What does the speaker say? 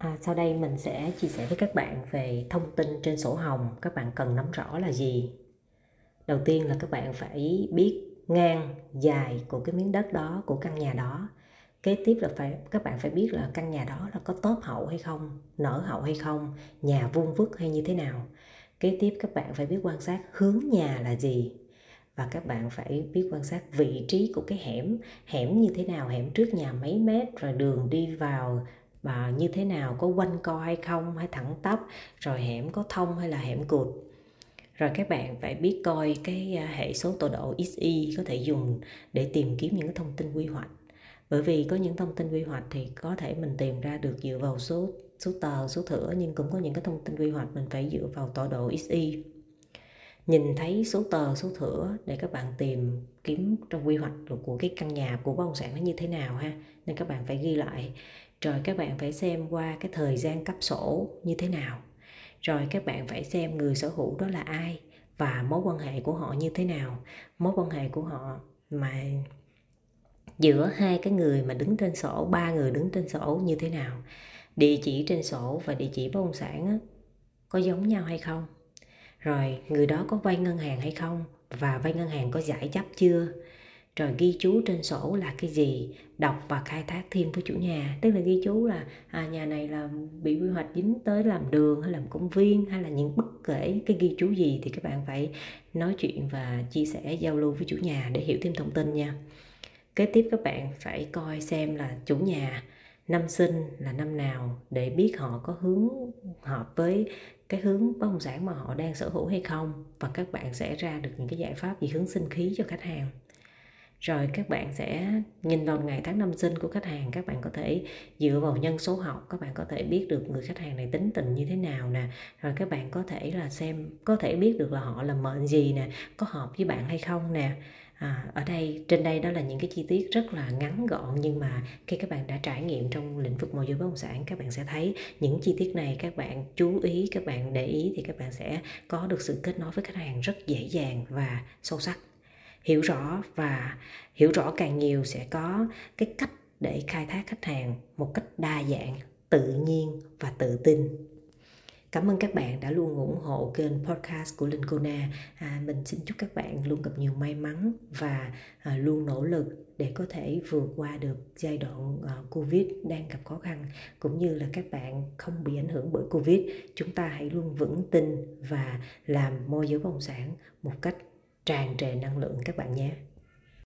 À, sau đây mình sẽ chia sẻ với các bạn về thông tin trên sổ hồng các bạn cần nắm rõ là gì. Đầu tiên là các bạn phải biết ngang dài của cái miếng đất đó, của căn nhà đó. Kế tiếp là phải các bạn phải biết là căn nhà đó là có tốt hậu hay không, nở hậu hay không, nhà vuông vức hay như thế nào. Kế tiếp các bạn phải biết quan sát hướng nhà là gì và các bạn phải biết quan sát vị trí của cái hẻm, hẻm như thế nào, hẻm trước nhà mấy mét rồi đường đi vào và như thế nào, có quanh co hay không, hay thẳng tắp, rồi hẻm có thông hay là hẻm cụt? Rồi các bạn phải biết coi cái à, hệ số tọa độ XY có thể dùng để tìm kiếm những cái thông tin quy hoạch. Bởi vì có những thông tin quy hoạch thì có thể mình tìm ra được dựa vào số số tờ, số thửa, nhưng cũng có những cái thông tin quy hoạch mình phải dựa vào tọa độ XY nhìn thấy số tờ, số thửa để các bạn tìm kiếm trong quy hoạch của cái căn nhà, của bất động sản nó như thế nào ha, nên các bạn phải ghi lại rồi các bạn phải xem qua cái thời gian cấp sổ như thế nào. Rồi các bạn phải xem người sở hữu đó là ai và mối quan hệ của họ như thế nào. Mối quan hệ của họ mà giữa hai cái người mà đứng trên sổ ba người đứng trên sổ như thế nào địa chỉ trên sổ và địa chỉ bất động sản á, có giống nhau hay không? Rồi người đó có vay ngân hàng hay không và vay ngân hàng có giải chấp chưa? Rồi ghi chú trên sổ là cái gì? Đọc và khai thác thêm với chủ nhà. Tức là ghi chú là à, nhà này là bị quy hoạch dính tới làm đường hay làm công viên hay là những bất kể cái ghi chú gì thì các bạn phải nói chuyện và chia sẻ giao lưu với chủ nhà để hiểu thêm thông tin nha. Kế tiếp các bạn phải coi xem là chủ nhà năm sinh là năm nào để biết họ có hướng hợp với cái hướng bất động sản mà họ đang sở hữu hay không. Và các bạn sẽ ra được những cái giải pháp gì hướng sinh khí cho khách hàng rồi các bạn sẽ nhìn vào ngày tháng năm sinh của khách hàng các bạn có thể dựa vào nhân số học các bạn có thể biết được người khách hàng này tính tình như thế nào nè. Rồi các bạn có thể là xem có thể biết được là họ là mệnh gì nè có hợp với bạn hay không nè. À, ở đây trên đây đó là những cái chi tiết rất là ngắn gọn nhưng mà khi các bạn đã trải nghiệm trong lĩnh vực môi giới bất động sản các bạn sẽ thấy những chi tiết này các bạn chú ý các bạn để ý thì các bạn sẽ có được sự kết nối với khách hàng rất dễ dàng và sâu sắc hiểu rõ và hiểu rõ càng nhiều sẽ có cái cách để khai thác khách hàng một cách đa dạng tự nhiên và tự tin Cảm ơn các bạn đã luôn ủng hộ kênh podcast của Linh À, mình xin chúc các bạn luôn gặp nhiều may mắn và à, luôn nỗ lực để có thể vượt qua được giai đoạn uh, Covid đang gặp khó khăn cũng như là các bạn không bị ảnh hưởng bởi Covid. Chúng ta hãy luôn vững tin và làm môi giới bất động sản một cách tràn trề năng lượng các bạn nhé.